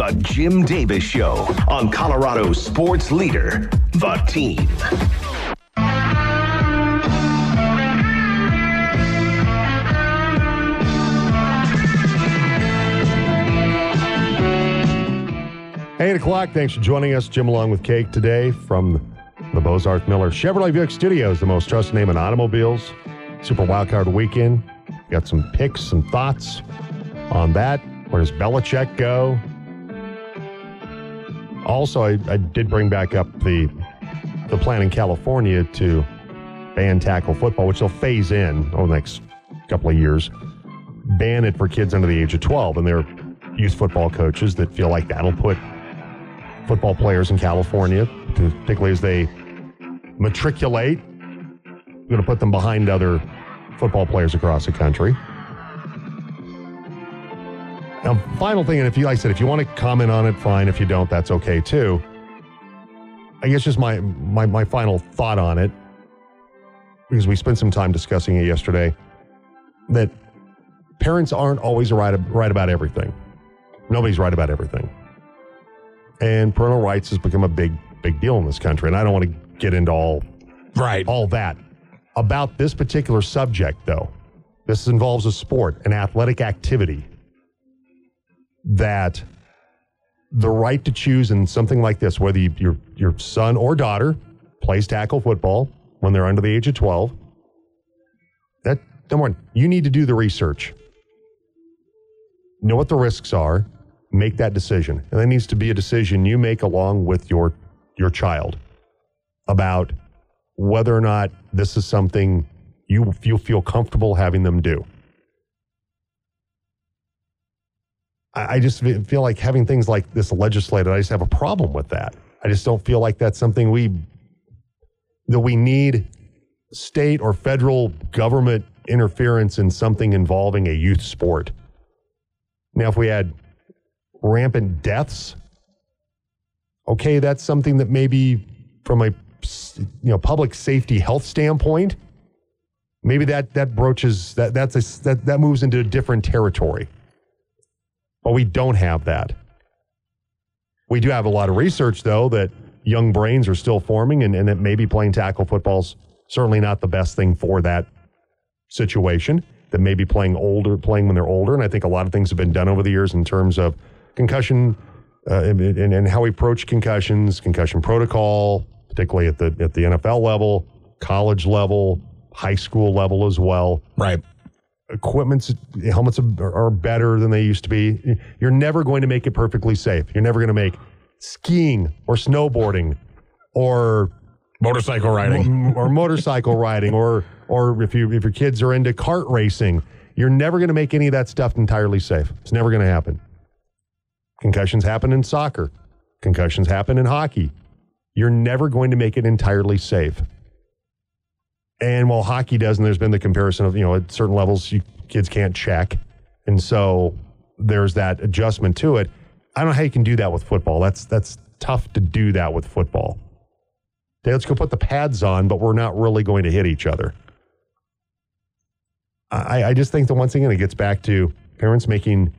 The Jim Davis Show on Colorado Sports Leader, The Team. Eight o'clock. Thanks for joining us, Jim, along with Cake today from the Bozarth Miller Chevrolet Buick Studios, the most trusted name in automobiles. Super Wildcard Weekend. Got some picks, some thoughts on that. Where does Belichick go? Also, I, I did bring back up the the plan in California to ban tackle football, which they'll phase in over the next couple of years. Ban it for kids under the age of 12, and there are youth football coaches that feel like that'll put football players in California, particularly as they matriculate, going to put them behind other football players across the country. Now, final thing, and if you, like I said, if you want to comment on it, fine. If you don't, that's okay too. I guess just my my my final thought on it, because we spent some time discussing it yesterday, that parents aren't always right right about everything. Nobody's right about everything, and parental rights has become a big big deal in this country. And I don't want to get into all Right. all that. About this particular subject, though, this involves a sport, an athletic activity that the right to choose in something like this, whether you, your your son or daughter plays tackle football when they're under the age of twelve, that number one, you need to do the research, know what the risks are, make that decision, and that needs to be a decision you make along with your your child about whether or not this is something you you feel comfortable having them do. I, I just feel like having things like this legislated, I just have a problem with that. I just don't feel like that's something we that we need state or federal government interference in something involving a youth sport. Now, if we had rampant deaths, okay, that's something that maybe from a you know public safety health standpoint, maybe that that broaches that that's a, that that moves into a different territory. But we don't have that. We do have a lot of research though that young brains are still forming and, and that maybe playing tackle football's certainly not the best thing for that situation. That maybe playing older, playing when they're older, and I think a lot of things have been done over the years in terms of concussion uh, and, and, and how we approach concussions, concussion protocol, particularly at the at the NFL level, college level, high school level as well. Right. Equipment's helmets are, are better than they used to be. You're never going to make it perfectly safe. You're never going to make skiing or snowboarding or Motorcycle riding. or motorcycle riding or or if you if your kids are into kart racing, you're never going to make any of that stuff entirely safe. It's never going to happen. Concussions happen in soccer. Concussions happen in hockey. You're never going to make it entirely safe. And while hockey does, and there's been the comparison of, you know, at certain levels, you kids can't check. And so there's that adjustment to it. I don't know how you can do that with football. That's that's tough to do that with football. Okay, let's go put the pads on, but we're not really going to hit each other. I, I just think that once again, it gets back to parents making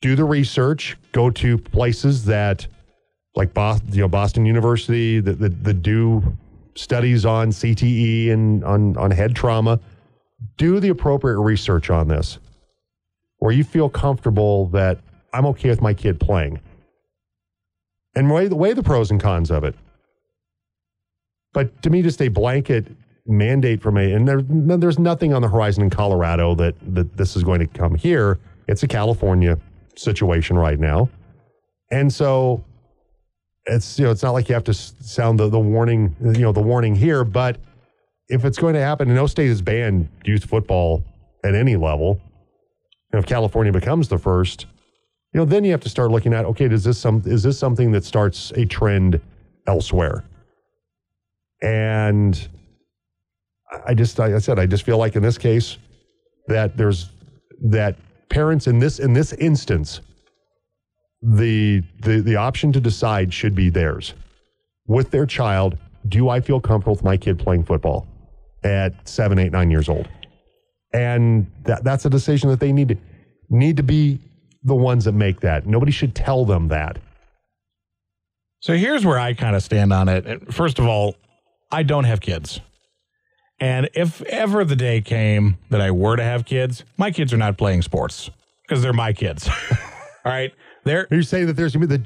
do the research, go to places that like Boston, you know, Boston University that, the, that do studies on CTE and on, on head trauma. Do the appropriate research on this where you feel comfortable that I'm okay with my kid playing and weigh the, weigh the pros and cons of it. But to me, just a blanket mandate from a, and there, there's nothing on the horizon in Colorado that, that this is going to come here. It's a California situation right now. And so it's, you know, it's not like you have to sound the, the warning, you know, the warning here, but if it's going to happen, and no state has banned youth football at any level. And if California becomes the first, you know, then you have to start looking at, okay, does this some, is this something that starts a trend elsewhere? And I just, like I said, I just feel like in this case that there's that parents in this in this instance, the the the option to decide should be theirs with their child. Do I feel comfortable with my kid playing football at seven, eight, nine years old? And that, that's a decision that they need to need to be the ones that make that. Nobody should tell them that. So here's where I kind of stand on it. First of all, I don't have kids. And if ever the day came that I were to have kids, my kids are not playing sports because they're my kids. all right. They're Are you saying that there's gonna be the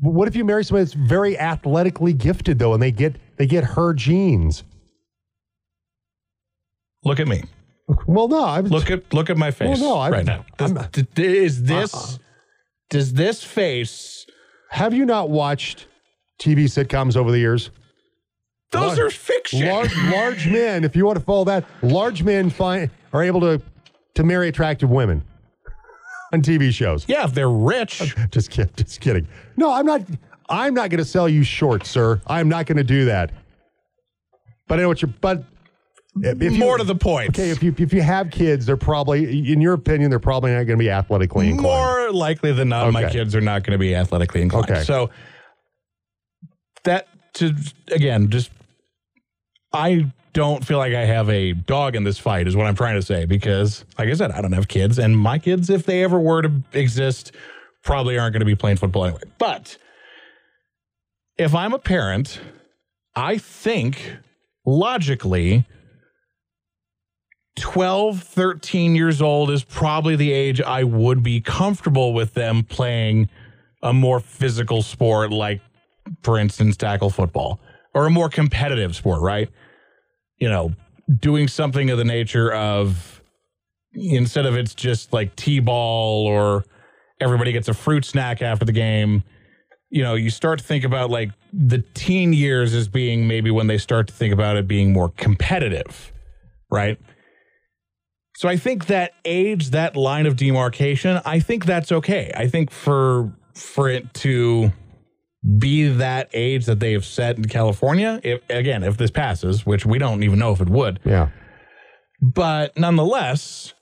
what if you marry somebody that's very athletically gifted though and they get they get her genes? look at me. Well, no, I'm Look at look at my face Well, no, I'm- right now. Does, d- is this Uh-uh. does this face Have you not watched TV sitcoms over the years? those Large- are fiction. Large, large men, if you want to follow that, large men find are able to to marry attractive women on TV shows. yeah, if they're rich. Just kidding. Just kidding. No, I'm not. I'm not going to sell you short, sir. I'm not going to do that. But I know what you're. But if you- More to the point. Okay, if you if you have kids, they're probably, in your opinion, they're probably not going to be athletically inclined. More likely than not, my kids are not going to be athletically inclined. Okay. So that to again, just I don't feel like I have a dog in this fight, is what I'm trying to say. Because, like I said, I don't have kids, and my kids, if they ever were to exist, probably aren't going to be playing football anyway. But if I'm a parent, I think logically 12, 13 years old is probably the age I would be comfortable with them playing a more physical sport, like, for instance, tackle football or a more competitive sport, right? You know, doing something of the nature of instead of it's just like T ball or everybody gets a fruit snack after the game. You know, you start to think about like the teen years as being maybe when they start to think about it being more competitive, right? So I think that age, that line of demarcation, I think that's okay. I think for for it to be that age that they have set in California, if again, if this passes, which we don't even know if it would, Yeah. but nonetheless,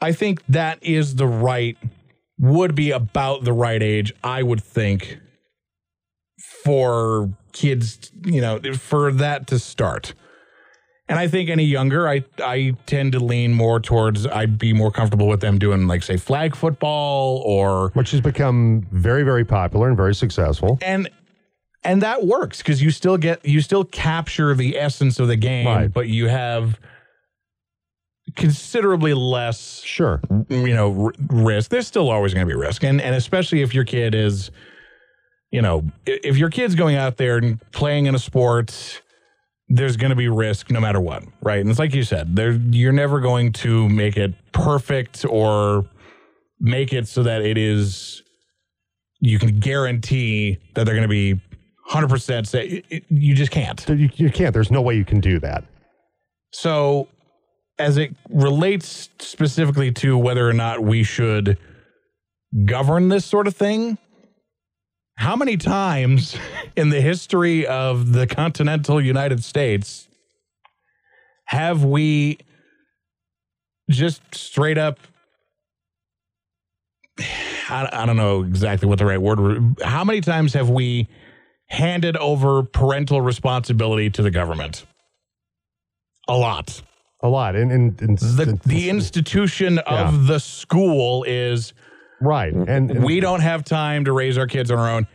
I think that is the right would be about the right age, I would think, for kids, you know, for that to start. And I think any younger, I I tend to lean more towards I'd be more comfortable with them doing like say flag football or Which has become very, very popular and very successful. and and that works because you still get you still capture the essence of the game, Right. but you have considerably less Sure. you know r- risk there's still always going to be risk and and especially if your kid is you know if your kid's going out there and playing in a sport there's going to be risk no matter what right and it's like you said there you're never going to make it perfect or make it so that it is you can guarantee that they're going to be 100% say you just can't You, you can't. There's no way you can do that. so, as it relates specifically to whether or not we should govern this sort of thing, how many times in the history of the continental United States have we just straight up? I, I don't know exactly what the right word. How many times have we handed over parental responsibility to the government? A lot. A lot. And, and, and The the institution of the school is right. Mm-hmm. And, and we don't have time to raise our kids on our own.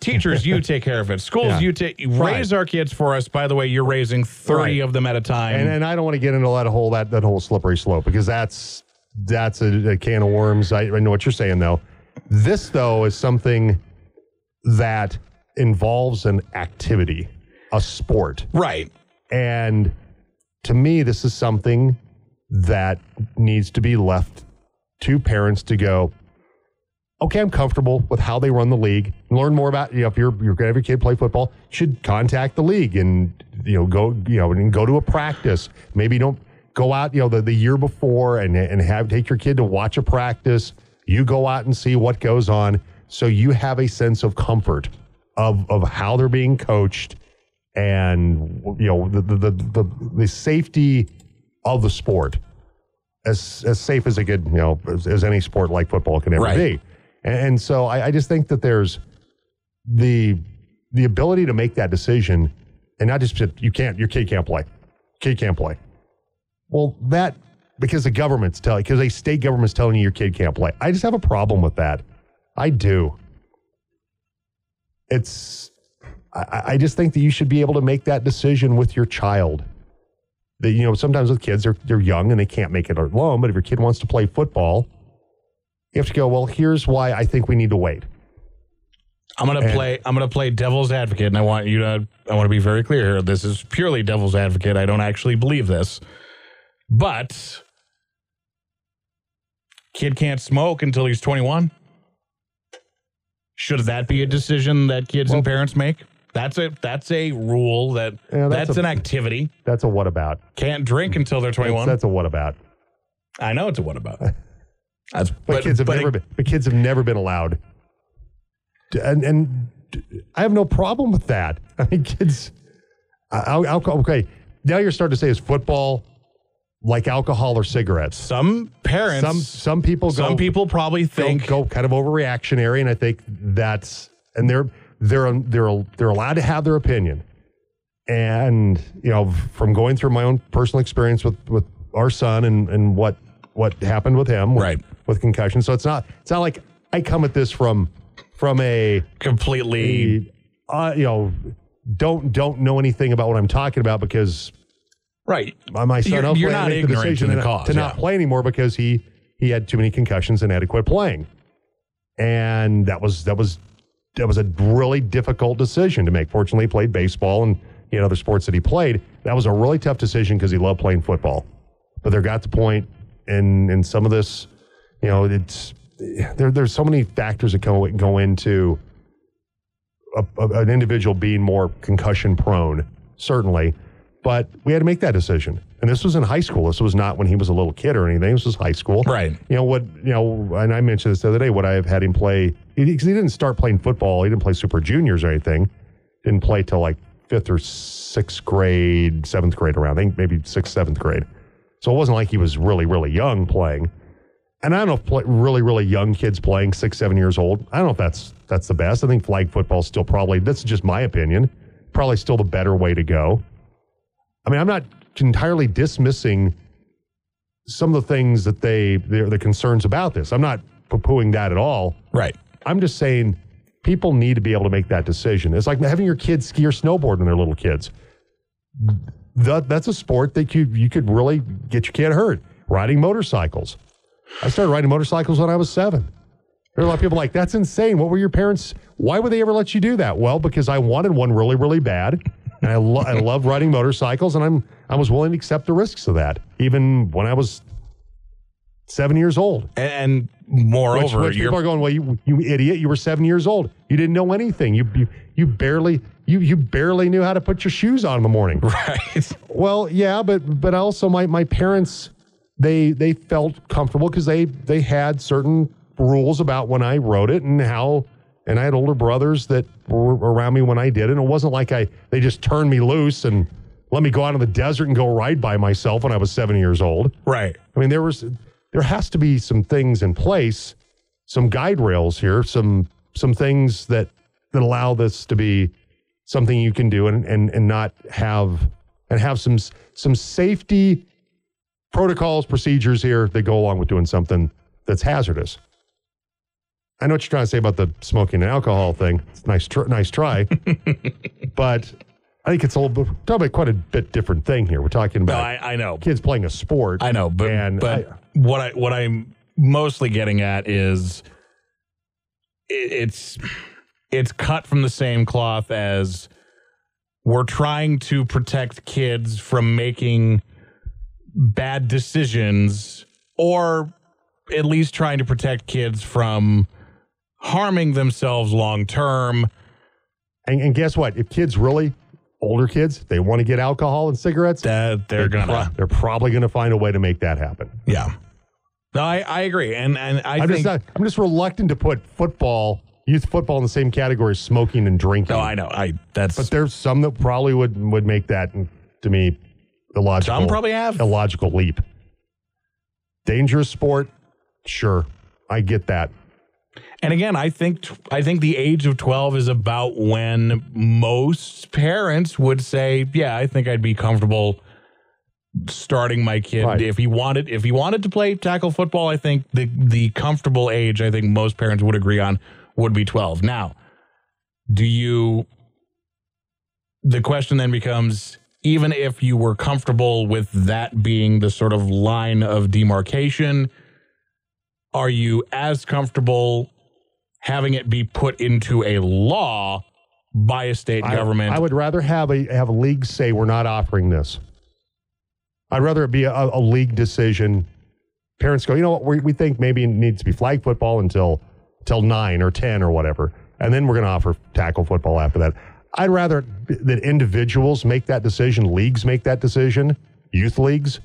Teachers, you take care of it. Schools, Yeah. you take raise our kids for us. By the way, you're raising thirty Right. of them at a time. and, and I don't want to get into that whole that that whole slippery slope because that's that's a, a can of worms. I, I know what you're saying though. This though is something that involves an activity, a sport, right. and to me, this is something that needs to be left to parents to go. Okay, I'm comfortable with how they run the league. Learn more about you know if you're you're gonna have your kid play football, you should contact the league and you know go you know and go to a practice. Maybe don't go out you know the, the year before and and have take your kid to watch a practice. You go out and see what goes on, so you have a sense of comfort of of how they're being coached and you know the the the, the, the safety of the sport as as safe as it could you know as, as any sport like football can ever Right. be and, so I, I just think that there's the the ability to make that decision and not just you can't your kid can't play kid can't play well that because the government's telling, because a state government's telling you your kid can't play. I just have a problem with that. I do. It's, I, I just think that you should be able to make that decision with your child. That, you know, sometimes with kids, they're, they're young and they can't make it alone. But if your kid wants to play football, you have to go, well, here's why I think we need to wait. I'm gonna And- play. I'm gonna play devil's advocate, and I want you to. I want to be very clear here. This is purely devil's advocate. I don't actually believe this, but kid can't smoke until he's 21. Should that be a decision that kids and parents make? That's a that's a rule that that's that's, a- an activity. That's a what about? Can't drink until they're That's, 21. that's a what about? I know it's a what about. That's But, kids have but never been. But kids have never been allowed. and and I have no problem with that. I mean, kids. I'll, alcohol. Okay, now you're starting to say is football like alcohol or cigarettes. some parents, Some some people go, some people probably go, think go kind of overreactionary, and I think that's and they're they're they're they're allowed to have their opinion. And you know, from going through my own personal experience with with our son and and what what happened with him, Right. With concussion. So it's not it's not like I come at this from from a, completely uh, you know don't don't know anything about what I'm talking about because right. my, my son You're- you're not to make the ignorant to the cause, to not play anymore because he he had too many concussions and had to quit playing, and that was that was that was a really difficult decision to make. Fortunately, he played baseball and you know other sports that he played. That was a really tough decision because he loved playing football. But there got the point in in some of this, you know, it's there. There's so many factors that go go into a, a- an individual being more concussion prone, certainly. But we had to make that decision. And this was in high school. This was not when he was a little kid or anything. This was high school. Right. You know, what, you know, and I mentioned this the other day, what I have had him play, because he didn't start playing football. He didn't play super juniors or anything. Didn't play till like fifth or sixth grade, seventh grade around. I think maybe sixth, seventh grade. So it wasn't like he was really, really young playing. And I don't know if play, really, really young kids playing six, seven years old. I don't know if that's that's the best. I think flag football is still probably this is just my opinion. Probably still the better way to go. I mean, I'm not entirely dismissing some of the things that they they're the concerns about this. I'm not poo-pooing that at all. Right. I'm just saying people need to be able to make that decision. It's like having your kids ski or snowboard when they're little kids. That, that's a sport that you you could really get your kid hurt. Riding motorcycles. I started riding motorcycles when I was seven. There are a lot of people like, that's insane. What were your parents? Why would they ever let you do that? Well, because I wanted one really, really bad. And I, lo- I love riding motorcycles and I'm I was willing to accept the risks of that, even when I was seven years old. And, and Which, moreover, which you're people are going, well, you, you idiot, you were seven years old. You didn't know anything. You, you, you barely, you, you barely knew how to put your shoes on in the morning. right. Well, yeah, but, but also my, my parents, they, they felt comfortable because they, they had certain rules about when I wrote it and how, and I had older brothers that were around me when I did it. And it wasn't like I, they just turned me loose and let me go out in the desert and go ride by myself when I was seven years old. Right. I mean, there was there has to be some things in place, some guide rails here, some some things that that allow this to be something you can do and and and not have and have some some safety protocols, procedures here that go along with doing something that's hazardous. I know what you're trying to say about the smoking and alcohol thing. It's a nice, tr- nice try, but I think it's a little bit, talking about quite a bit different thing here. We're talking No, about I, I know. kids playing a sport. I know, but and but I- what I what I'm mostly getting at is it, it's it's cut from the same cloth as we're trying to protect kids from making bad decisions or at least trying to protect kids from harming themselves long term. And, and guess what? If kids really, older kids, they want to get alcohol and cigarettes, That they're pro- gonna they're probably going to find a way to make that happen. yeah. No, I, I agree, and and I I'm think just not, I'm just reluctant to put football, youth football, in the same category as smoking and drinking. no, I know, I that's but there's some that probably would would make that to me illogical. Some probably have. illogical leap. Dangerous sport, sure, I get that. And again, I think I think the age of 12 is about when most parents would say, "Yeah, I think I'd be comfortable starting my kid Right. if he wanted if he wanted to play tackle football. I think the the comfortable age I think most parents would agree on would be 12. Now, do you the question then becomes even if you were comfortable with that being the sort of line of demarcation, are you as comfortable having it be put into a law by a state I- government? I, would rather have a have a league say we're not offering this. I'd rather it be a, a league decision. Parents go, you know what? We, we think maybe it needs to be flag football until till nine or ten or whatever, and then we're going to offer tackle football after that. I'd rather that individuals make that decision, leagues make that decision, youth leagues,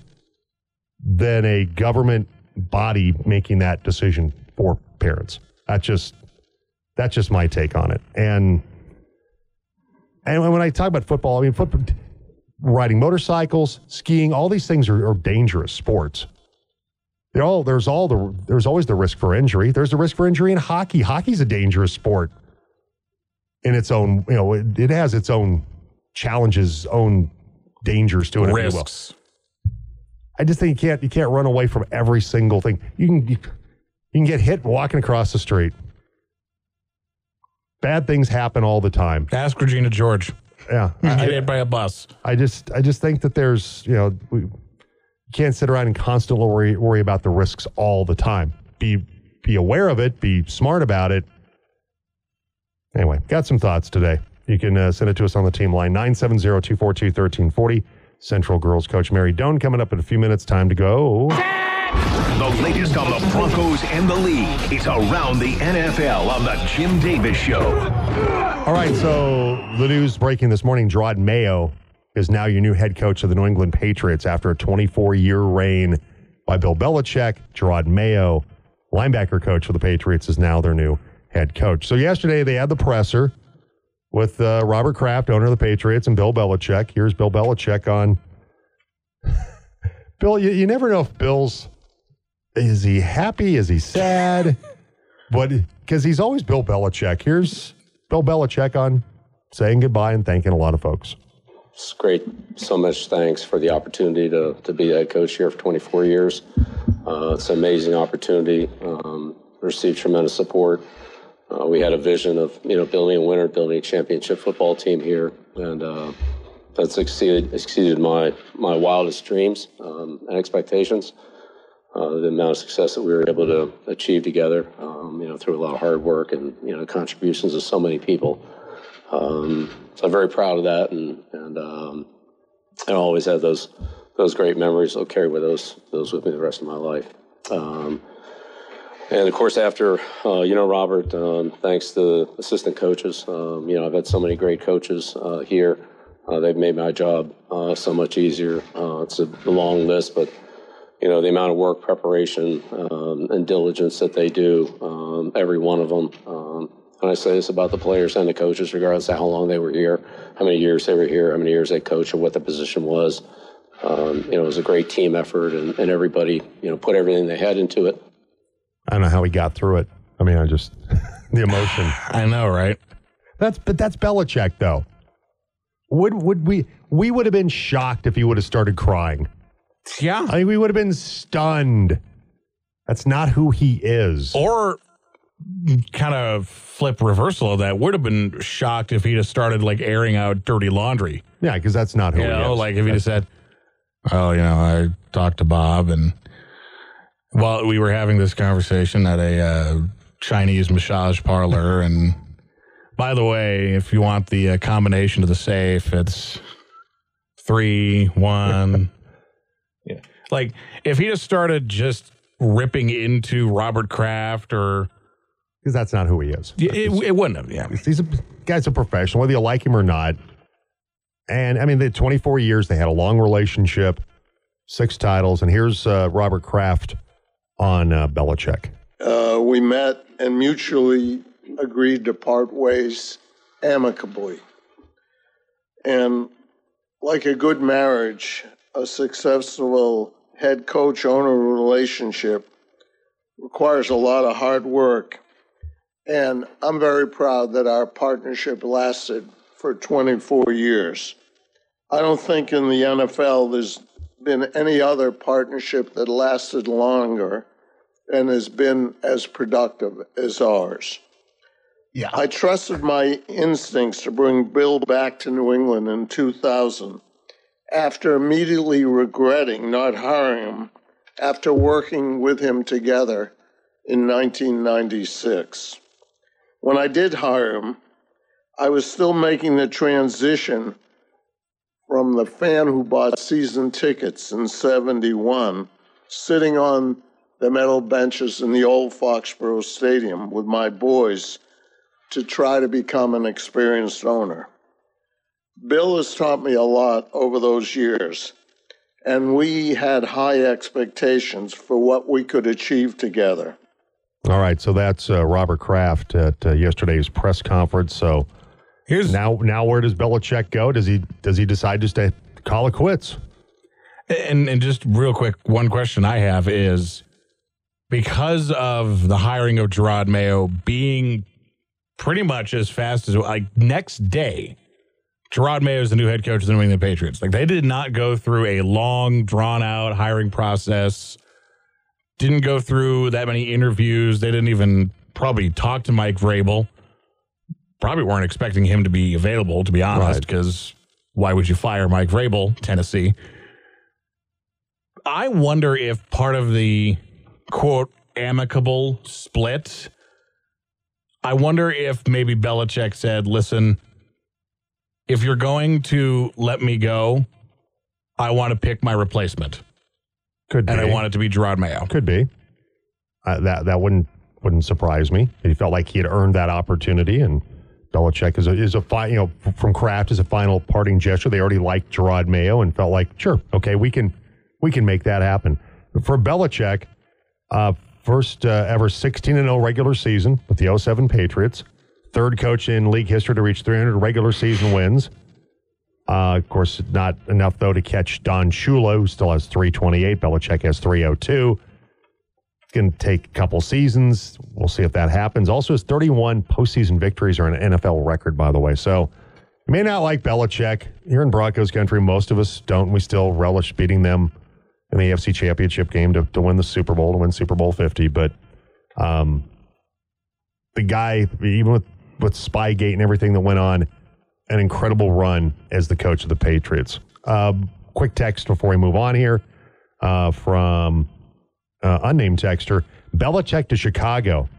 than a government body making that decision for parents. That's just that's just my take on it. And and when I talk about football, I mean football, riding motorcycles, skiing, all these things are, are dangerous sports. All there's all the there's always the risk for injury. There's the risk for injury in hockey. Hockey's a dangerous sport in its own. You know, it, it has its own challenges, own dangers to it. you risks. I just think you can't you can't run away from every single thing. You can you, you can get hit walking across the street. Bad things happen all the time. Ask Regina George. Yeah, Get I, hit by a bus. I just I just think that there's you know we can't sit around and constantly worry worry about the risks all the time. Be be aware of it. Be smart about it. Anyway, got some thoughts today. You can uh, send it to us on the team line 970-242-1340. Central Girls Coach Mary Doan coming up in a few minutes. Time to go. The latest on the Broncos and the league. It's around the NFL on the Jim Davis Show. All right, so the news breaking this morning: Jerod Mayo is now your new head coach of the New England Patriots after a 24-year reign by Bill Belichick. Jerod Mayo, linebacker coach for the Patriots, is now their new head coach. So yesterday they had the presser with uh, Robert Kraft, owner of the Patriots, and Bill Belichick. Here's Bill Belichick on. Bill, you, you never know if Bill's is he happy? Is he sad? but because he's always Bill Belichick. Here's Bill Belichick on saying goodbye and thanking a lot of folks. It's great. So much thanks for the opportunity to, to be head coach here for 24 years. Uh, it's an amazing opportunity. Um, received tremendous support. Uh, we had a vision of you know building a winner, building a championship football team here, and uh, that's exceeded exceeded my my wildest dreams um, and expectations. Uh, the amount of success that we were able to achieve together, um, you know, through a lot of hard work and you know contributions of so many people. Um, so I'm very proud of that, and and um, I always have those those great memories. I'll carry with those those with me the rest of my life. Um, and of course, after uh, you know Robert, um, thanks to the assistant coaches. Um, you know, I've had so many great coaches uh, here. Uh, they've made my job uh, so much easier. Uh, it's a long list, but you know the amount of work, preparation, um, and diligence that they do. Um, every one of them. Um, and I say this about the players and the coaches, regardless of how long they were here, how many years they were here, how many years they coached, or what the position was. Um, you know, it was a great team effort, and, and everybody, you know, put everything they had into it. I don't know how he got through it. I mean, I just the emotion. I know, right? That's but that's Belichick though. Would would we we would have been shocked if he would have started crying. Yeah. I think we would have been stunned. That's not who he is. or kind of flip reversal of that would have been shocked if he'd have started like airing out dirty laundry. Yeah, because that's not who You he know, is. like if he just said, "Oh, you know, I talked to Bob, and while we were having this conversation at a uh, Chinese massage parlor, and by the way, if you want the uh, combination to the safe, it's three one." yeah, like if he just started just ripping into Robert Kraft or because that's not who he is. it, it wouldn't have. Yeah, He's a guy's a professional, whether you like him or not. And I mean, the 24 years they had a long relationship, six titles, and here's uh, Robert Kraft on uh, Belichick. Uh, we met and mutually agreed to part ways amicably. And like a good marriage, a successful head coach owner relationship requires a lot of hard work. And I'm very proud that our partnership lasted for 24 years. I don't think in the NFL there's been any other partnership that lasted longer and has been as productive as ours. Yeah. I trusted my instincts to bring Bill back to New England in 2000 after immediately regretting not hiring him after working with him together in 1996. When I did hire him, I was still making the transition from the fan who bought season tickets in 71, sitting on the metal benches in the old Foxborough Stadium with my boys to try to become an experienced owner. Bill has taught me a lot over those years, and we had high expectations for what we could achieve together. All right, so that's uh, Robert Kraft at uh, yesterday's press conference. So Here's now, now where does Belichick go? Does he does he decide just to call it quits? And and just real quick, one question I have is because of the hiring of Jerod Mayo being pretty much as fast as like next day, Jerod Mayo is the new head coach of the New England Patriots. Like they did not go through a long, drawn out hiring process. Didn't go through that many interviews. They didn't even probably talk to Mike Vrabel. Probably weren't expecting him to be available, to be honest, because why would you fire Mike Vrabel, Tennessee? I wonder if part of the quote amicable split, I wonder if maybe Belichick said, listen, if you're going to let me go, I want to pick my replacement. Could And. I want it to be Jerod Mayo. Could be. Uh, that that wouldn't wouldn't surprise me. He felt like he had earned that opportunity, and Belichick is a is a fi- you know from Kraft is a final parting gesture. They already liked Jerod Mayo and felt like sure, okay, we can we can make that happen. For Belichick, uh, first uh, ever 16 and 0 regular season with the 07 Patriots, third coach in league history to reach 300 regular season wins. Uh, of course, not enough though to catch Don Shula, who still has 328. Belichick has 302. Going to take a couple seasons. We'll see if that happens. Also, his 31 postseason victories are an NFL record, by the way. So, you may not like Belichick. Here in Broncos country, most of us don't. We still relish beating them in the AFC Championship game to, to win the Super Bowl, to win Super Bowl 50. But um, the guy, even with, with Spygate and everything that went on, an incredible run as the coach of the Patriots. Uh, quick text before we move on here uh, from uh, unnamed texter Belichick to Chicago.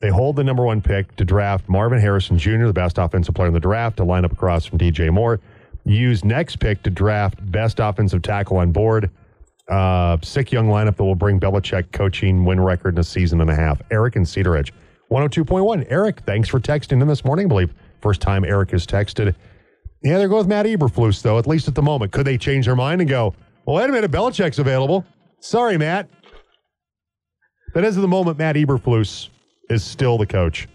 They hold the number one pick to draft Marvin Harrison Jr., the best offensive player in the draft, to line up across from DJ Moore. Use next pick to draft best offensive tackle on board. Uh, sick young lineup that will bring Belichick coaching win record in a season and a half. Eric and Cedaredge. 102.1. Eric, thanks for texting in this morning. I believe first time Eric has texted. Yeah, they're going with Matt Eberflus, though, at least at the moment. Could they change their mind and go, well, wait a minute, Belichick's available? Sorry, Matt. But as of the moment, Matt Eberflus is still the coach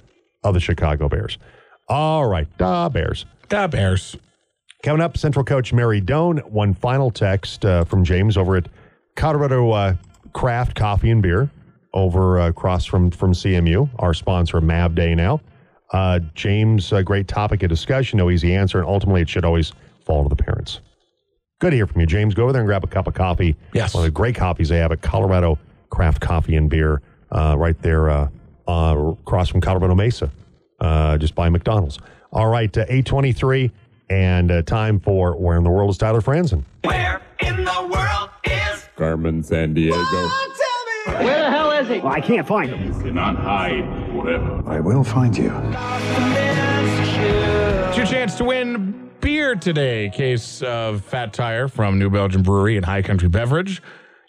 of the Chicago Bears. All right, da Bears. Da Bears. Coming up, Central Coach Mary Doan. One final text uh, from James over at Colorado uh, Craft Coffee and Beer over uh, across from from CMU, our sponsor, Mav Day now. Uh, James, a great topic of discussion, no easy answer, and ultimately it should always fall to the parents. Good to hear from you, James. Go over there and grab a cup of coffee. Yes. One of the great coffees they have at Colorado Craft Coffee and Beer, uh, right there uh, uh, across from Colorado Mesa, uh, just by McDonald's. All right, uh, 823, and uh, time for Where in the World is Tyler Franzen? Where in the world is Carmen Sandiego. Oh, tell me! Where the hell is he? Well, I can't find him. Cannot hide forever. I will find you. It's your chance to win beer today. Case of Fat Tire from New Belgium Brewery and High Country Beverage.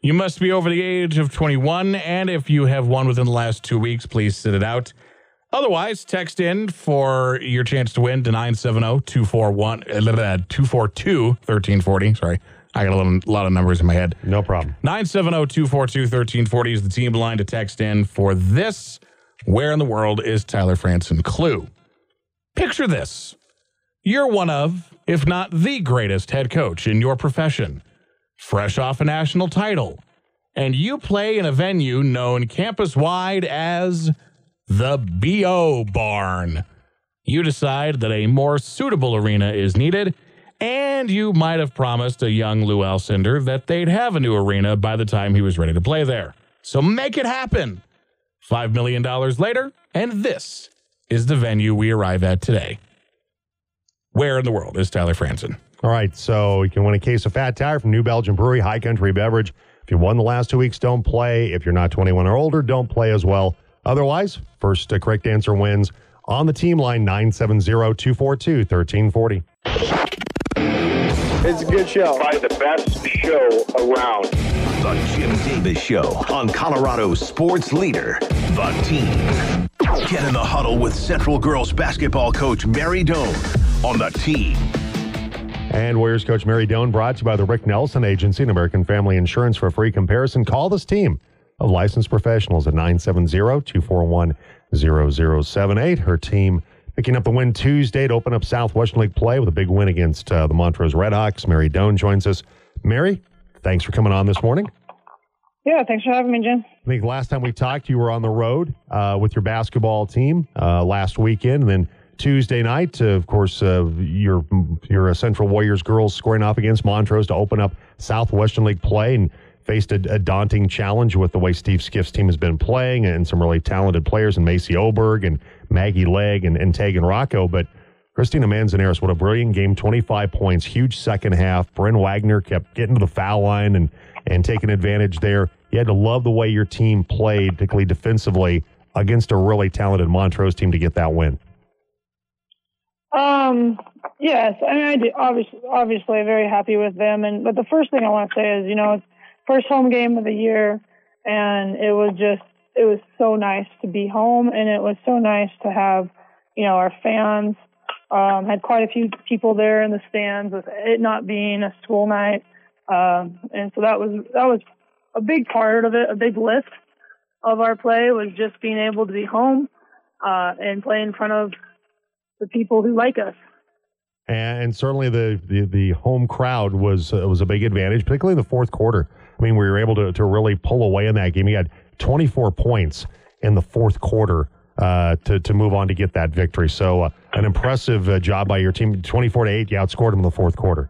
You must be over the age of 21, and if you have won within the last two weeks, please sit it out. Otherwise, text in for your chance to win to 970 241 242 uh, 1340. Sorry, I got a little- lot of numbers in my head. No problem. 970 242 1340 is the team line to text in for this. Where in the world is Tyler Franson clue? Picture this. You're one of, if not the greatest head coach in your profession, fresh off a national title, and you play in a venue known campus wide as the BO Barn. You decide that a more suitable arena is needed, And you might have promised a young Lou Alcindor that they'd have a new arena by the time he was ready to play there. So make it happen. $5 million later, and this is the venue we arrive at today. Where in the world is Tyler Franson? All right, so you can win a case of Fat Tire from New Belgium Brewery, High Country Beverage. If you won the last two weeks, don't play. If you're not 21 or older, don't play as well. Otherwise, first uh, correct answer wins. On the team line, 970 242 1340. It's a good show. Probably the best show around. The Jim Davis Show on Colorado sports leader, The Team. Get in the huddle with Central Girls basketball coach Mary Doan on The Team. And Warriors coach Mary Doan brought to you by the Rick Nelson Agency and American Family Insurance for a free comparison. Call this team of licensed professionals at 970-241-0078. Her team picking up the win Tuesday to open up Southwestern League play with a big win against uh, the Montrose Redhawks. Mary Doan joins us. Mary, thanks for coming on this morning. Yeah, thanks for having me, Jim. I think last time we talked, you were on the road uh, with your basketball team uh, last weekend, and then Tuesday night, uh, of course, uh, your your Central Warriors girls scoring off against Montrose to open up Southwestern League play and faced a, a, daunting challenge with the way Steve Skiff's team has been playing and some really talented players in Macy Oberg and Maggie Legg and, and Tegan Rocco. But Christina Manzanares, what a brilliant game, 25 points, huge second half. Bryn Wagner kept getting to the foul line and, and taking advantage there. You had to love the way your team played, particularly defensively, against a really talented Montrose team to get that win. Um, yes, I mean, I do, obviously, obviously very happy with them. And, but the first thing I want to say is, you know, it's first home game of the year and it was just, it was so nice to be home and it was so nice to have, you know, our fans, um, had quite a few people there in the stands with it not being a school night. Um, and so that was, that was a big part of it, a big lift of our play was just being able to be home, uh, and play in front of the people who like us. And certainly the, the, the home crowd was uh, was a big advantage, particularly in the fourth quarter. I mean, we were able to, to really pull away in that game. You had 24 points in the fourth quarter uh, to, to move on to get that victory. So, uh, an impressive uh, job by your team. 24 to 8, you outscored them in the fourth quarter.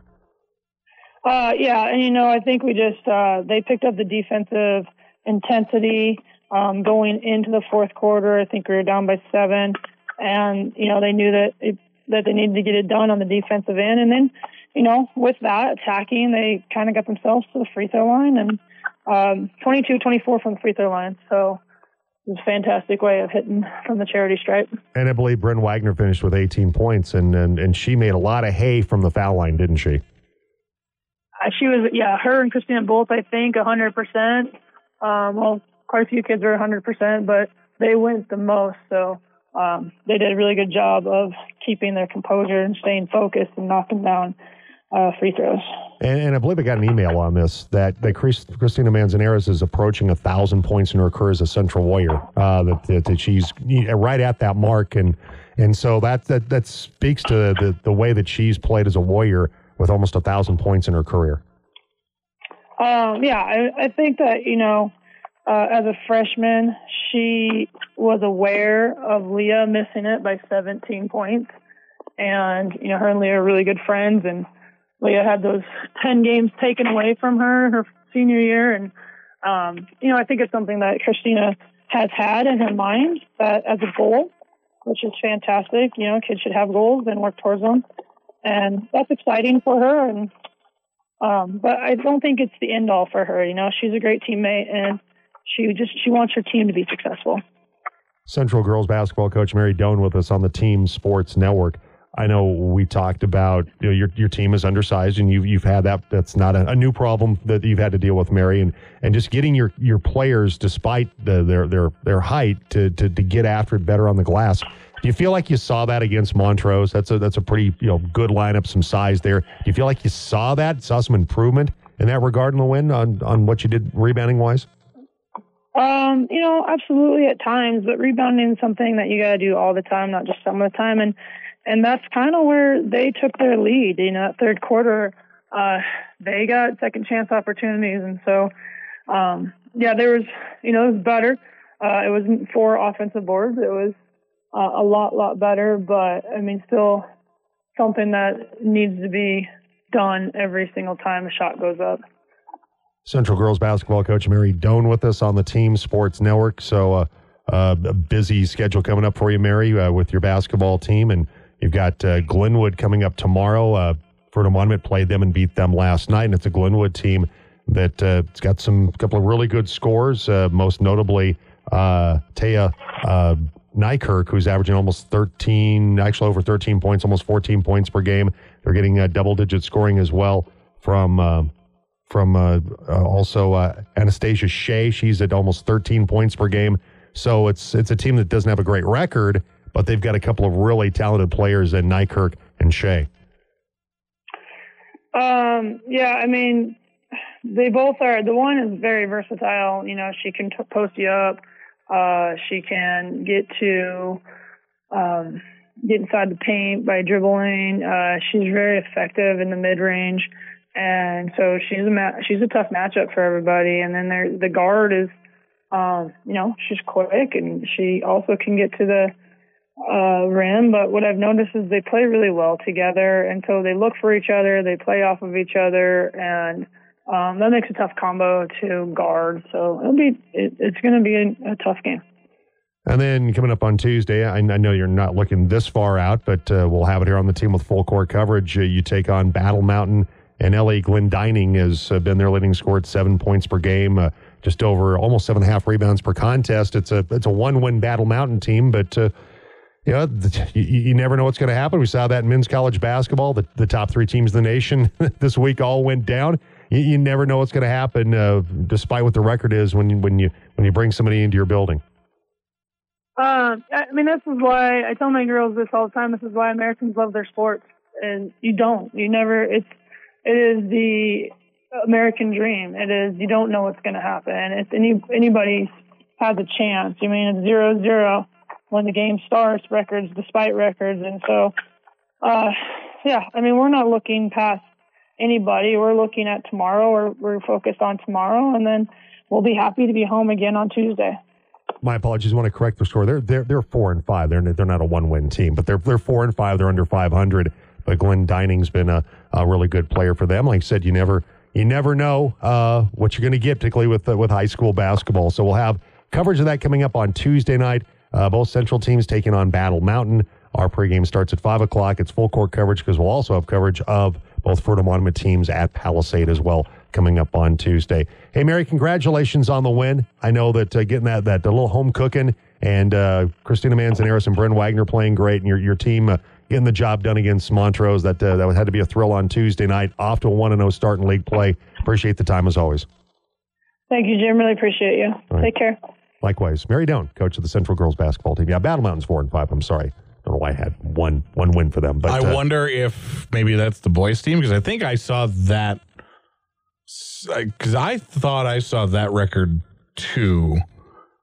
Uh, yeah, and you know, I think we just, uh, they picked up the defensive intensity um, going into the fourth quarter. I think we were down by seven and you know they knew that it, that they needed to get it done on the defensive end, and then you know with that attacking, they kind of got themselves to the free throw line and um, 22-24 from the free throw line. So it was a fantastic way of hitting from the charity stripe. And I believe Bryn Wagner finished with 18 points, and and, and she made a lot of hay from the foul line, didn't she? Uh, she was, yeah, her and Christina both, I think, 100%. Um, well, quite a few kids were 100%, but they went the most. So um, they did a really good job of keeping their composure and staying focused and knocking down uh, free throws. And, and, I believe I got an email on this that, that Christina Manzanares is approaching a thousand points in her career as a Central Warrior. Uh, that, that, that, she's right at that mark, and and so that that, that speaks to the, the way that she's played as a Warrior with almost a thousand points in her career. Um, yeah, I, I think that you know uh, as a freshman, she was aware of Leah missing it by 17 points. And, you know, her and Leah are really good friends. And Leah had those 10 games taken away from her her senior year. And, um, you know, I think it's something that Christina has had in her mind that as a goal, which is fantastic. You know, kids should have goals and work towards them. And that's exciting for her. And, um, but I don't think it's the end all for her. You know, she's a great teammate and she just she wants her team to be successful. Central girls basketball coach Mary Doan with us on the Team Sports Network. I know we talked about you know, your your team is undersized, and you've you've had that. That's not a, a, new problem that you've had to deal with, Mary, and, and just getting your, your players, despite the, their their their height, to, to to get after it better on the glass. Do you feel like you saw that against Montrose? That's a that's a pretty you know good lineup, some size there. Do you feel like you saw that, saw some improvement in that regard in the win on on what you did rebounding wise? Um, you know, absolutely at times, but rebounding is something that you got to do all the time, not just some of the time. And, and that's kind of where they took their lead. You know, third quarter, uh, they got second chance opportunities. And so, um, yeah, there was, you know, it was better. Uh, it wasn't four offensive boards. It was uh, a lot, lot better, but I mean, still, something that needs to be done every single time a shot goes up. Central girls basketball coach Mary Doan with us on the Team Sports Network. So, uh, uh, a busy schedule coming up for you, Mary, uh, with your basketball team, and you've got uh, Glenwood coming up tomorrow. Uh, Fruita Monument played them and beat them last night, and it's a Glenwood team that uh, it's got some couple of really good scores. Uh, most notably, uh, Taya Nykirk, who's averaging almost 13, actually over 13 points, almost 14 points per game. They're getting uh, double-digit scoring as well from from uh, uh, also uh, Anastasia Shea. She's at almost 13 points per game. So it's it's a team that doesn't have a great record, but they've got a couple of really talented players in Nykirk and Shea. Um, yeah, I mean, they both are. The one is very versatile. You know, she can t- post you up. Uh, she can get to um, get inside the paint by dribbling. Uh, she's very effective in the mid range, and so she's a ma- she's a tough matchup for everybody. And then there, the guard is, um, you know, she's quick and she also can get to the uh, rim. But what I've noticed is they play really well together, and so they look for each other. They play off of each other, and um, that makes a tough combo to guard. So it'll be it, it's going to be a, a tough game. And then coming up on Tuesday, I, I know you're not looking this far out, but uh, we'll have it here on the team with full court coverage. Uh, you take on Battle Mountain and LA Glendining has uh, been their leading scorer at seven points per game, uh, just over almost seven and a half rebounds per contest. It's a it's a one win Battle Mountain team, but uh, you know you, you never know what's going to happen. We saw that in men's college basketball. The, the top three teams in the nation this week all went down. You, you never know what's going to happen, uh, despite what the record is when you, when you when you bring somebody into your building. Um, I mean, this is why I tell my girls this all the time. This is why Americans love their sports, and you don't. You never. It's it is the American dream. It is you don't know what's going to happen. If any anybody has a chance, I mean, it's zero zero when the game starts. Records despite records, and so, uh, yeah. I mean, we're not looking past anybody. We're looking at tomorrow. We're we're focused on tomorrow, and then we'll be happy to be home again on Tuesday my apologies. I want to correct the score. They're they're they're four and five. They're they're not a one win team, but they're they're four and five. They're under five hundred. But Glenn Dining's been a, a really good player for them. Like I said, you never you never know uh, what you're going to get, particularly with uh, with high school basketball. So we'll have coverage of that coming up on Tuesday night. Uh, both central teams taking on Battle Mountain. Our pregame starts at five o'clock. It's full court coverage because we'll also have coverage of both Fruita Monument teams at Palisade as well coming up on Tuesday. Hey, Mary, congratulations on the win. I know that uh, getting that that little home cooking and uh, Christina Manzanares and Bryn Wagner playing great, and your your team uh, getting the job done against Montrose. That uh, that had to be a thrill on Tuesday night. Off to a one and zero start in league play. Appreciate the time as always. Thank you, Jim. Really appreciate you. Right. Take care. Likewise, Mary Doan, coach of the Central girls basketball team. Yeah, Battle Mountain's four and five. I'm sorry. I don't know why I had one one win for them, but I uh, wonder if maybe that's the boys team because I think I saw that because I thought I saw that record too,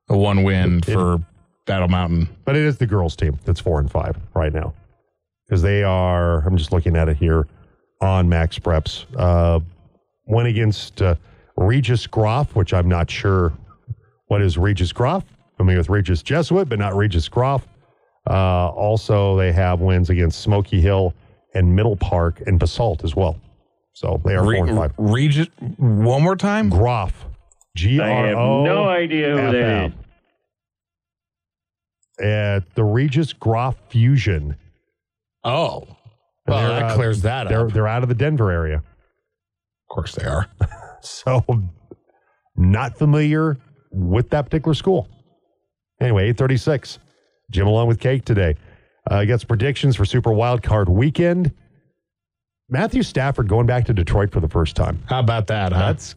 a one win It- for Battle Mountain. But it is the girls' team that's four and five right now because they are. I'm just looking at it here on Max Preps. Uh, went against uh, Regis Groff, which I'm not sure what is Regis Groff. Familiar with Regis Jesuit, but not Regis Groff. Uh, also, they have wins against Smoky Hill and Middle Park and Basalt as well. So they are Re- four and five. Regis, one more time. Groff, G I R have no idea who that is. At the Regis Groff Fusion. Oh, well, they're, that uh, clears that They're up. they're out of the Denver area, Of course they are. so not familiar with that particular school. Anyway, eight thirty six. Jim along with Cake today. Uh, gets predictions for Super Wild Card Weekend. Matthew Stafford going back to Detroit for the first time. How about that? Huh? That's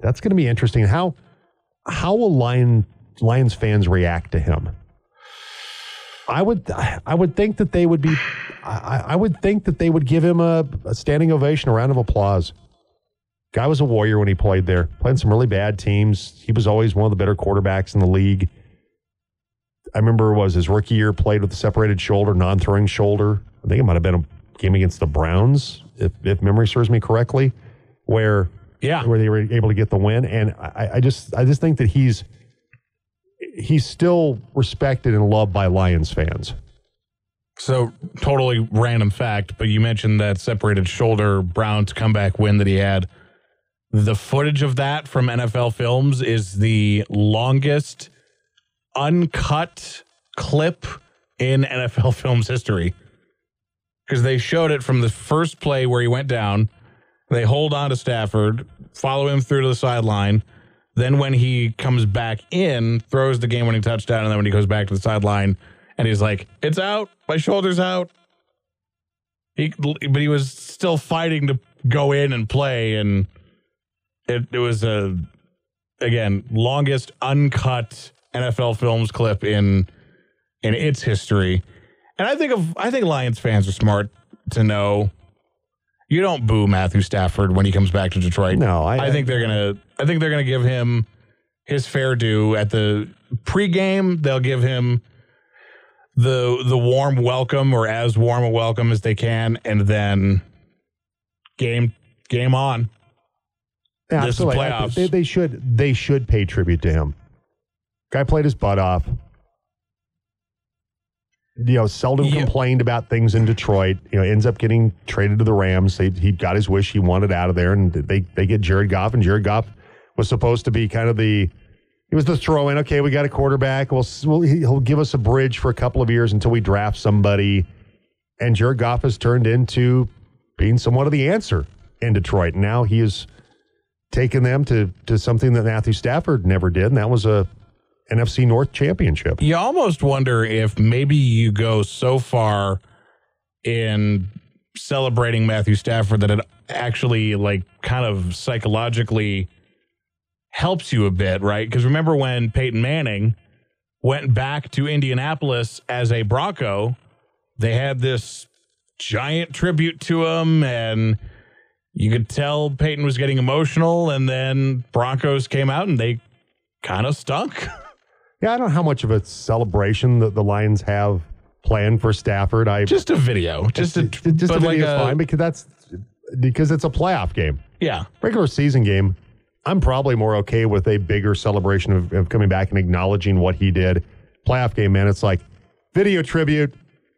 that's going to be interesting. How how will Lion Lions fans react to him? I would I would think that they would be I, I would think that they would give him a, a standing ovation, a round of applause. Guy was a warrior when he played there. Played in some really bad teams. He was always one of the better quarterbacks in the league. I remember it was his rookie year played with a separated shoulder, non-throwing shoulder. I think it might have been a game against the Browns, if, if memory serves me correctly, where yeah, where they were able to get the win. And I, I just I just think that he's he's still respected and loved by Lions fans. So totally random fact, but you mentioned that separated shoulder Browns comeback win that he had. The footage of that from NFL films is the longest uncut clip in NFL films history. Because they showed it from the first play where he went down. They hold on to Stafford, follow him through to the sideline. Then when he comes back in, throws the game winning touchdown, and then when he goes back to the sideline, and he's like, "It's out, my shoulder's out." He, but he was still fighting to go in and play, and it, it was a again longest uncut NFL films clip in in its history. And I think of I think Lions fans are smart to know you don't boo Matthew Stafford when he comes back to Detroit. No, I- I think they're gonna I think they're gonna give him his fair due at the pregame. They'll give him the the warm welcome or as warm a welcome as they can, and then game game on. Yeah, This is absolutely. Playoffs. They, they should they should pay tribute to him. Guy played his butt off. You know, seldom Yeah. complained about things in Detroit. You know, ends up getting traded to the Rams. They, he got his wish. He wanted out of there, and they they get Jared Goff, and Jared Goff was supposed to be kind of the he was the throw in. Okay, we got a quarterback. We'll, we'll he'll give us a bridge for a couple of years until we draft somebody. And Jared Goff has turned into being somewhat of the answer in Detroit. Now he is taken them to to something that Matthew Stafford never did, and that was a NFC North championship. You almost wonder if maybe you go so far in celebrating Matthew Stafford that it actually like kind of psychologically helps you a bit, right? Because remember when Peyton Manning went back to Indianapolis as a Bronco, they had this giant tribute to him and you could tell Peyton was getting emotional and then Broncos came out and they kind of stunk. Yeah, I don't know how much of a celebration that the Lions have planned for Stafford. I just a video, just a just, a like video's a- fine because that's because it's a playoff game. Yeah, Regular season game, I'm probably more okay with a bigger celebration of, of coming back and acknowledging what he did. Playoff game, man, it's like video tribute.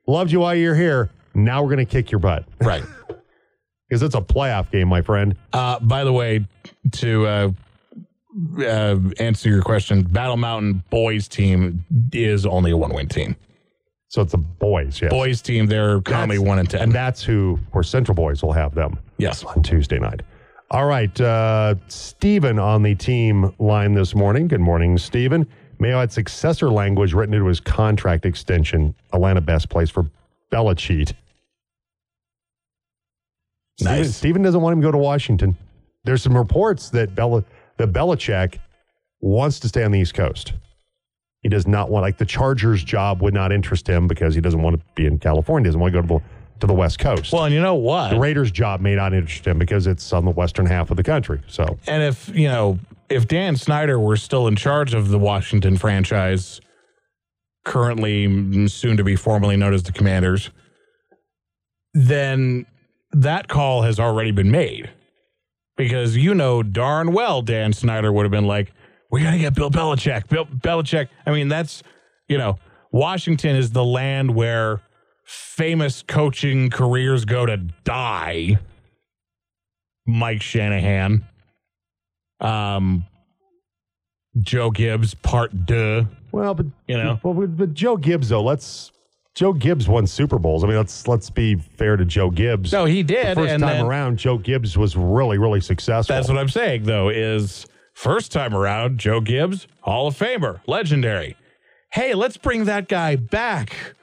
Loved you while you're here. Now we're gonna kick your butt right. because it's a playoff game, my friend. Uh, by the way, to uh, uh, answer your question, Battle Mountain boys team is only a one win team. So it's the boys, yes. Boys team, they're currently That's- one and ten. And that's who, course, Central Boys will have them yes. on Tuesday night. All right. Uh, Stephen on the team line this morning. Good morning, Stephen. Mayo had successor language written into his contract extension. Atlanta best place for Belichick. Stephen, Nice. Stephen doesn't want him to go to Washington. There's some reports that Bel- that Belichick wants to stay on the East Coast. He does not want, like the Chargers job would not interest him because he doesn't want to be in California. He doesn't want to go to the, to the West Coast. Well, and you know what? the Raiders job may not interest him because it's on the western half of the country. So And if you know, if Dan Snyder were still in charge of the Washington franchise, currently soon to be formally known as the Commanders, then that call has already been made. Because you know darn well Dan Snyder would have been like, "We got to get Bill Belichick." Bill Belichick. I mean, that's you know, Washington is the land where famous coaching careers go to die. Mike Shanahan, um, Joe Gibbs, part deux. well, but You know. well, but, but Joe Gibbs though, let's Joe Gibbs won Super Bowls. I mean, let's let's be fair to Joe Gibbs. No, he the did. first and time then- around, Joe Gibbs was really really successful. That's what I'm saying, though, is first time around, Joe Gibbs, Hall of Famer, legendary. Hey, let's bring that guy back.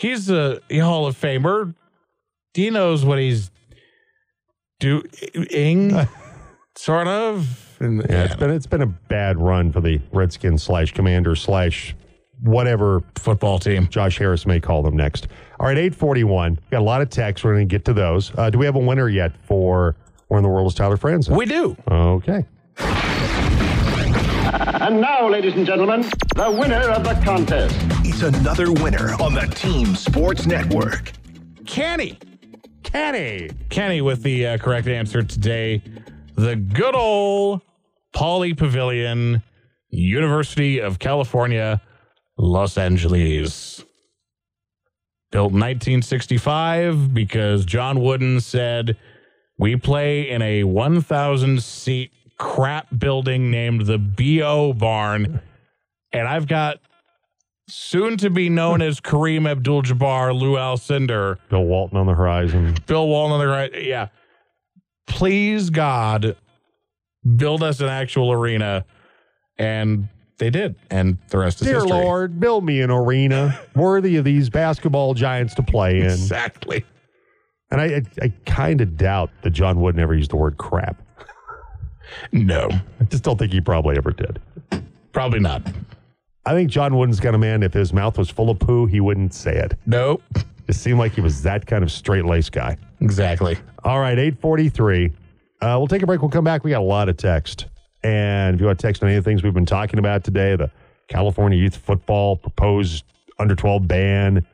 He's a Hall of Famer. He knows what he's doing, sort of. And, yeah, it's been it's been a bad run for the Redskins slash Commander slash whatever football team. Josh Harris may call them next. All right, 841. Got a lot of texts. We're going to get to those. Uh, do we have a winner yet for Where in the World is Tyler Franzen? We do. Okay. And now, ladies and gentlemen, the winner of the contest. It's another winner on the Team Sports Network. Kenny. Kenny. Kenny with the uh, correct answer today. The good old Pauley Pavilion, University of California, Los Angeles. built in 1965 because John Wooden said, We play in a 1,000 seat crap building named the BO Barn. And I've got soon to be known as Kareem Abdul Jabbar, Lew Alcindor, Bill Walton on the horizon. Bill Walton on the right. Yeah. Please, God, build us an actual arena. And they did. And the rest is Dear history. Lord, build me an arena worthy of these basketball giants to play in. Exactly. And I, I, I kind of doubt that John Wood never used the word crap. No, I just don't think he probably ever did. probably not. I think John Wooden's kind of man, if his mouth was full of poo, he wouldn't say it. Nope. It seemed like he was that kind of straight laced guy. Exactly. All right, 843. Uh, we'll take a break. We'll come back. We got a lot of text. And if you want to text on any of the things we've been talking about today, the California youth football proposed under 12 ban,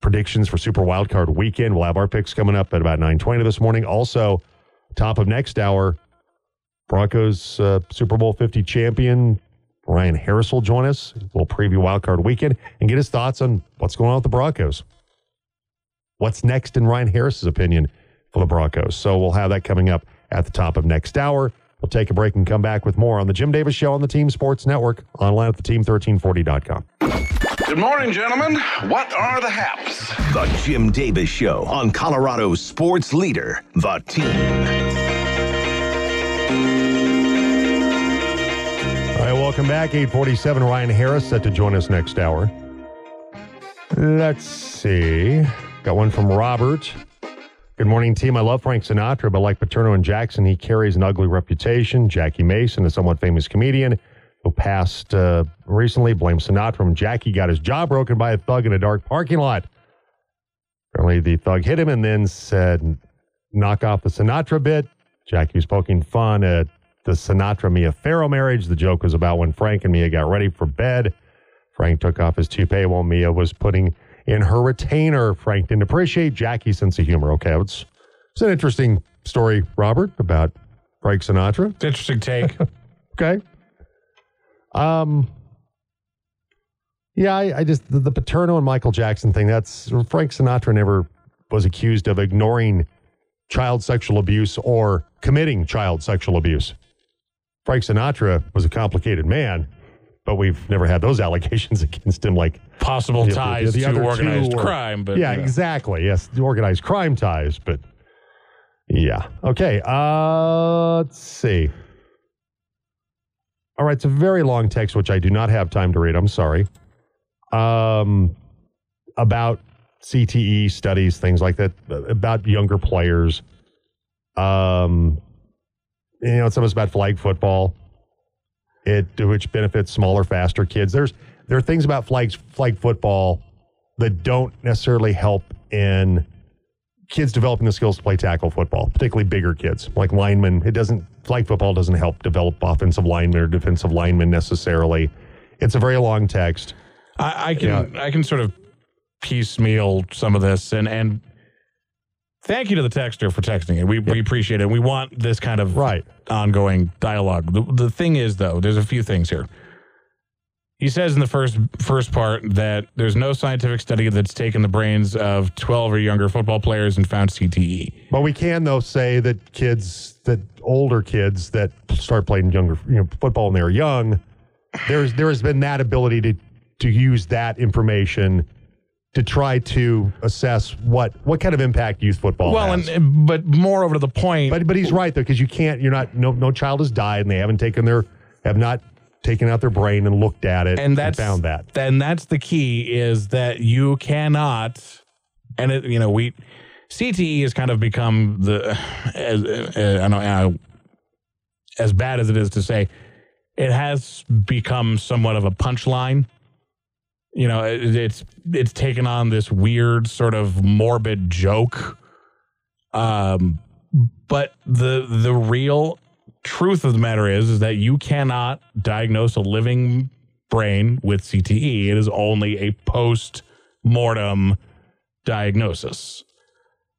predictions for Super Wildcard weekend. We'll have our picks coming up at about 920 this morning. Also, top of next hour, Broncos uh, Super Bowl 50 champion Ryan Harris will join us. We'll preview Wildcard weekend and get his thoughts on what's going on with the Broncos. What's next in Ryan Harris's opinion for the Broncos? So we'll have that coming up at the top of next hour. We'll take a break and come back with more on the Jim Davis Show on the Team Sports Network, online at the team1340.com. Good morning, gentlemen. What are the haps? The Jim Davis Show on Colorado's sports leader, The Team. Right, welcome back. 847, Ryan Harris set to join us next hour. Let's see. Got one from Robert. Good morning, team. I love Frank Sinatra, but like Paterno and Jackson, he carries an ugly reputation. Jackie Mason, a somewhat famous comedian who passed uh, recently, blames Sinatra when Jackie got his jaw broken by a thug in a dark parking lot. Apparently, the thug hit him and then said, knock off the Sinatra bit. Jackie was poking fun at the Sinatra Mia Farrow marriage. The joke was about when Frank and Mia got ready for bed. Frank took off his toupee while Mia was putting in her retainer. Frank didn't appreciate Jackie's sense of humor. Okay, it's, it's an interesting story, Robert, about Frank Sinatra. It's an interesting take. Okay. Um. Yeah, I, I just the, the Paterno and Michael Jackson thing. That's Frank Sinatra never was accused of ignoring child sexual abuse or committing child sexual abuse. Frank Sinatra was a complicated man, but we've never had those allegations against him. Like Possible the- ties the to other organized were- crime, but yeah, know. exactly. Yes, the organized crime ties, but yeah. Okay. Uh, let's see. All right, it's a very long text, which I do not have time to read. I'm sorry. Um, about CTE studies, things like that, about younger players. Um, you know, some of it's about flag football, it which benefits smaller, faster kids. There's there are things about flags flag football that don't necessarily help in kids developing the skills to play tackle football, particularly bigger kids like linemen. It doesn't flag football doesn't help develop offensive linemen or defensive linemen necessarily. It's a very long text. I, I can I can sort of piecemeal some of this and and thank you to the texter for texting it. We we appreciate it. We want this kind of right ongoing dialogue. The, the thing is though, there's a few things here. He says in the first first part that there's no scientific study that's taken the brains of 12 or younger football players and found. CTE. But we can though say that kids that older kids that start playing younger you know football when they're young, there's there has been that ability to to use that information to try to assess what what kind of impact youth football has. well, has. and but moreover to the point, But but he's right though because you can't. You're not. No no child has died and they haven't taken their have not taken out their brain and looked at it and that's found that. Then that's the key is that you cannot, and it, you know we CTE has kind of become the as uh, I don't know as bad as it is to say, it has become somewhat of a punchline. You know, it, it's it's taken on this weird sort of morbid joke. Um, but the the real truth of the matter is is that you cannot diagnose a living brain with CTE. It is only a post mortem diagnosis.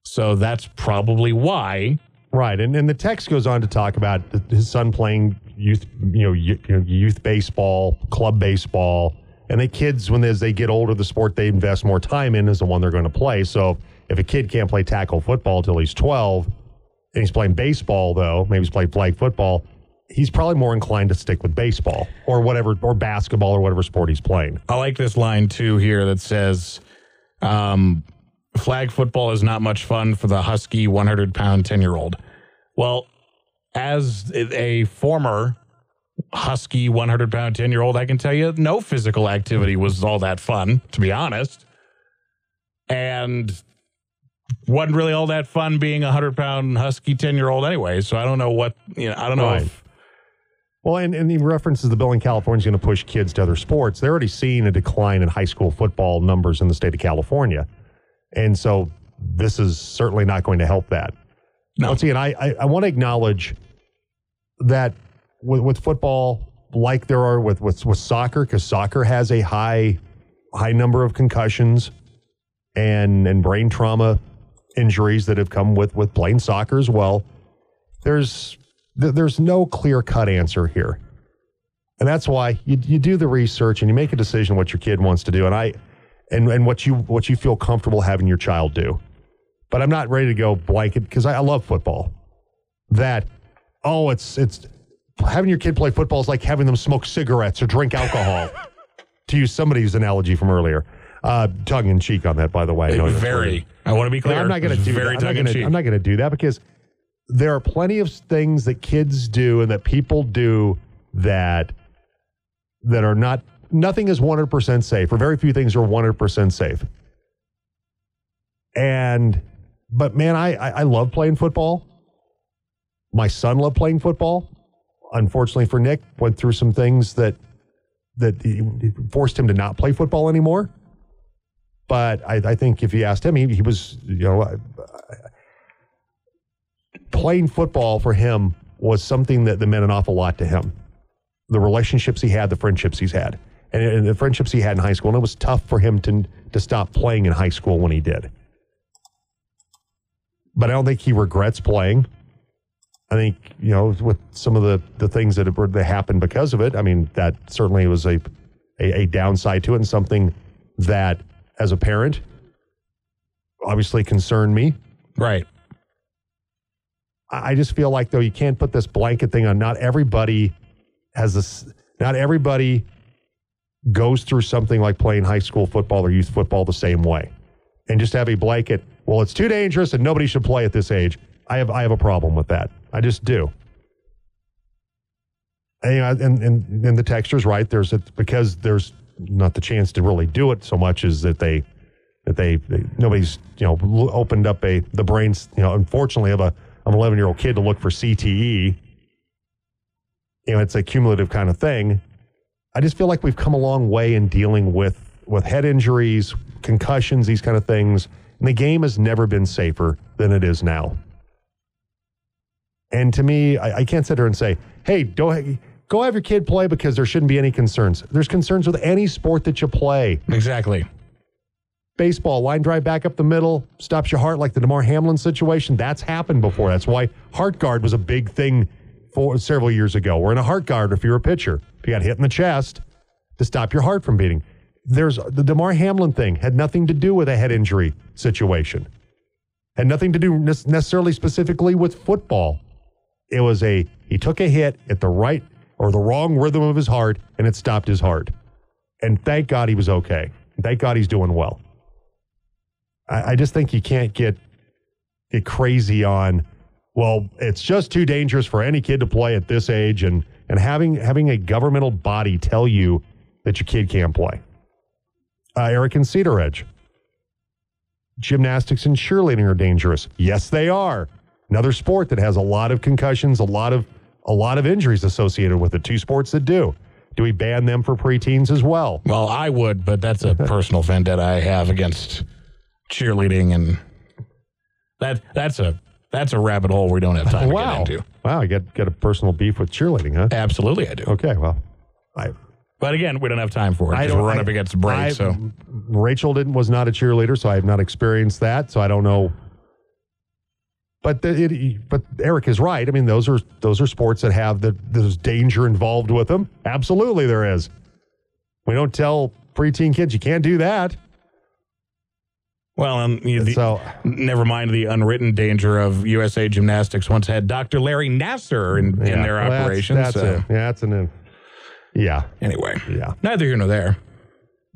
So that's probably why. Right, and and the text goes on to talk about his son playing youth, you know, you- you know, youth baseball, club baseball, And the kids, when as they get older, the sport they invest more time in is the one they're going to play. So if a kid can't play tackle football till he's 12, and he's playing baseball though, maybe he's playing flag football, he's probably more inclined to stick with baseball or whatever, or basketball or whatever sport he's playing. I like this line too here that says, um, flag football is not much fun for the husky 100 pound 10 year old. Well, as a former husky 100 pound 10 year old, I can tell you no physical activity was all that fun, to be honest. And wasn't really all that fun being a 100 pound husky 10 year old anyway. So I don't know what, you know, I don't know Right. if. Well, and, and he references the bill in California is going to push kids to other sports. They're already seeing a decline in high school football numbers in the state of California. And so this is certainly not going to help that. No. Once again, I, I, I want to acknowledge that with, with football, like there are with, with, with soccer, because soccer has a high high number of concussions and, and brain trauma injuries that have come with, with playing soccer as well. There's th- there's no clear cut answer here. And that's why you, you do the research and you make a decision what your kid wants to do and I and, and what you what you feel comfortable having your child do. But I'm not ready to go blanket because I, I love football. That oh it's it's having your kid play football is like having them smoke cigarettes or drink alcohol. to use somebody's analogy from earlier. Uh, tongue in cheek on that, by the way. I very. I want to be No, clear. I'm not going to do very that. I'm not gonna- I'm not going to do that because there are plenty of things that kids do and that people do that that are not nothing is 100% safe or very few things are 100% safe. And but man, I I, I love playing football. My son loved playing football. Unfortunately for Nick, went through some things that that forced him to not play football anymore. But I, I think if you asked him, he, he was, you know, playing football for him was something that, that meant an awful lot to him. The relationships he had, the friendships he's had, and, and the friendships he had in high school. And it was tough for him to, to stop playing in high school when he did. But I don't think he regrets playing. I think, you know, with some of the, the things that, have, that happened because of it, I mean, that certainly was a, a, a downside to it and something that, as a parent, obviously concerned me. right. I I just feel like, though, you can't put this blanket thing on. Not everybody has this, not everybody goes through something like playing high school football or youth football the same way. And just have a blanket, well, it's too dangerous and nobody should play at this age. I have, I have a problem with that. I just do. And, and, and, and the texture's right. There's a, because there's not the chance to really do it so much as that they, that they, they nobody's, you know, opened up a, the brains, you know, unfortunately of a, of an 11 year old kid to look for CTE. You know, it's a cumulative kind of thing. I just feel like we've come a long way in dealing with, with head injuries, concussions, these kind of things. And the game has never been safer than it is now. And to me, I, I can't sit there and say, hey, don't, go have your kid play because there shouldn't be any concerns. There's concerns with any sport that you play. Exactly. Baseball, line drive back up the middle, stops your heart like the Damar Hamlin situation. That's happened before. That's why heart guard was a big thing for several years ago. We're in a heart guard if you're a pitcher. If you got hit in the chest to stop your heart from beating. There's the Damar Hamlin thing had nothing to do with a head injury situation. Had nothing to do nec- necessarily specifically with football. It was a he took a hit at the right or the wrong rhythm of his heart and it stopped his heart. And thank God he was okay. Thank God he's doing well. I, I just think you can't get get crazy on. Well, it's just too dangerous for any kid to play at this age, and and having having a governmental body tell you that your kid can't play. Uh, Eric and Cedaredge. Gymnastics and cheerleading are dangerous. Yes, they are. Another sport that has a lot of concussions, a lot of a lot of injuries associated with it. Two sports that do. Do we ban them for preteens as well? Well, I would, but that's a personal vendetta I have against cheerleading, and that that's a that's a rabbit hole we don't have time wow. to get into. Wow, I got got a personal beef with cheerleading, huh? Absolutely, I do. Okay, well, I But again, we don't have time for it I we're running up against break. I- so Rachel didn't was not a cheerleader, so I have not experienced that. So I don't know. But the, it, but Eric is right. I mean, those are those are sports that have the there's danger involved with them. Absolutely, there is. We don't tell preteen kids. You can't do that. Well, um, the, So never mind the unwritten danger of USA Gymnastics once had Dr. Larry Nassar in, in their well, that's- operations. That's, so, it. Yeah, that's an. Yeah, Anyway, yeah. neither here nor there.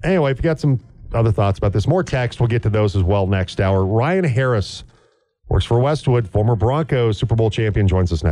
Anyway, if you got some other thoughts about this, more text, we'll get to those as well next hour. Ryan Harris works for Westwood, former Broncos Super Bowl champion, joins us now.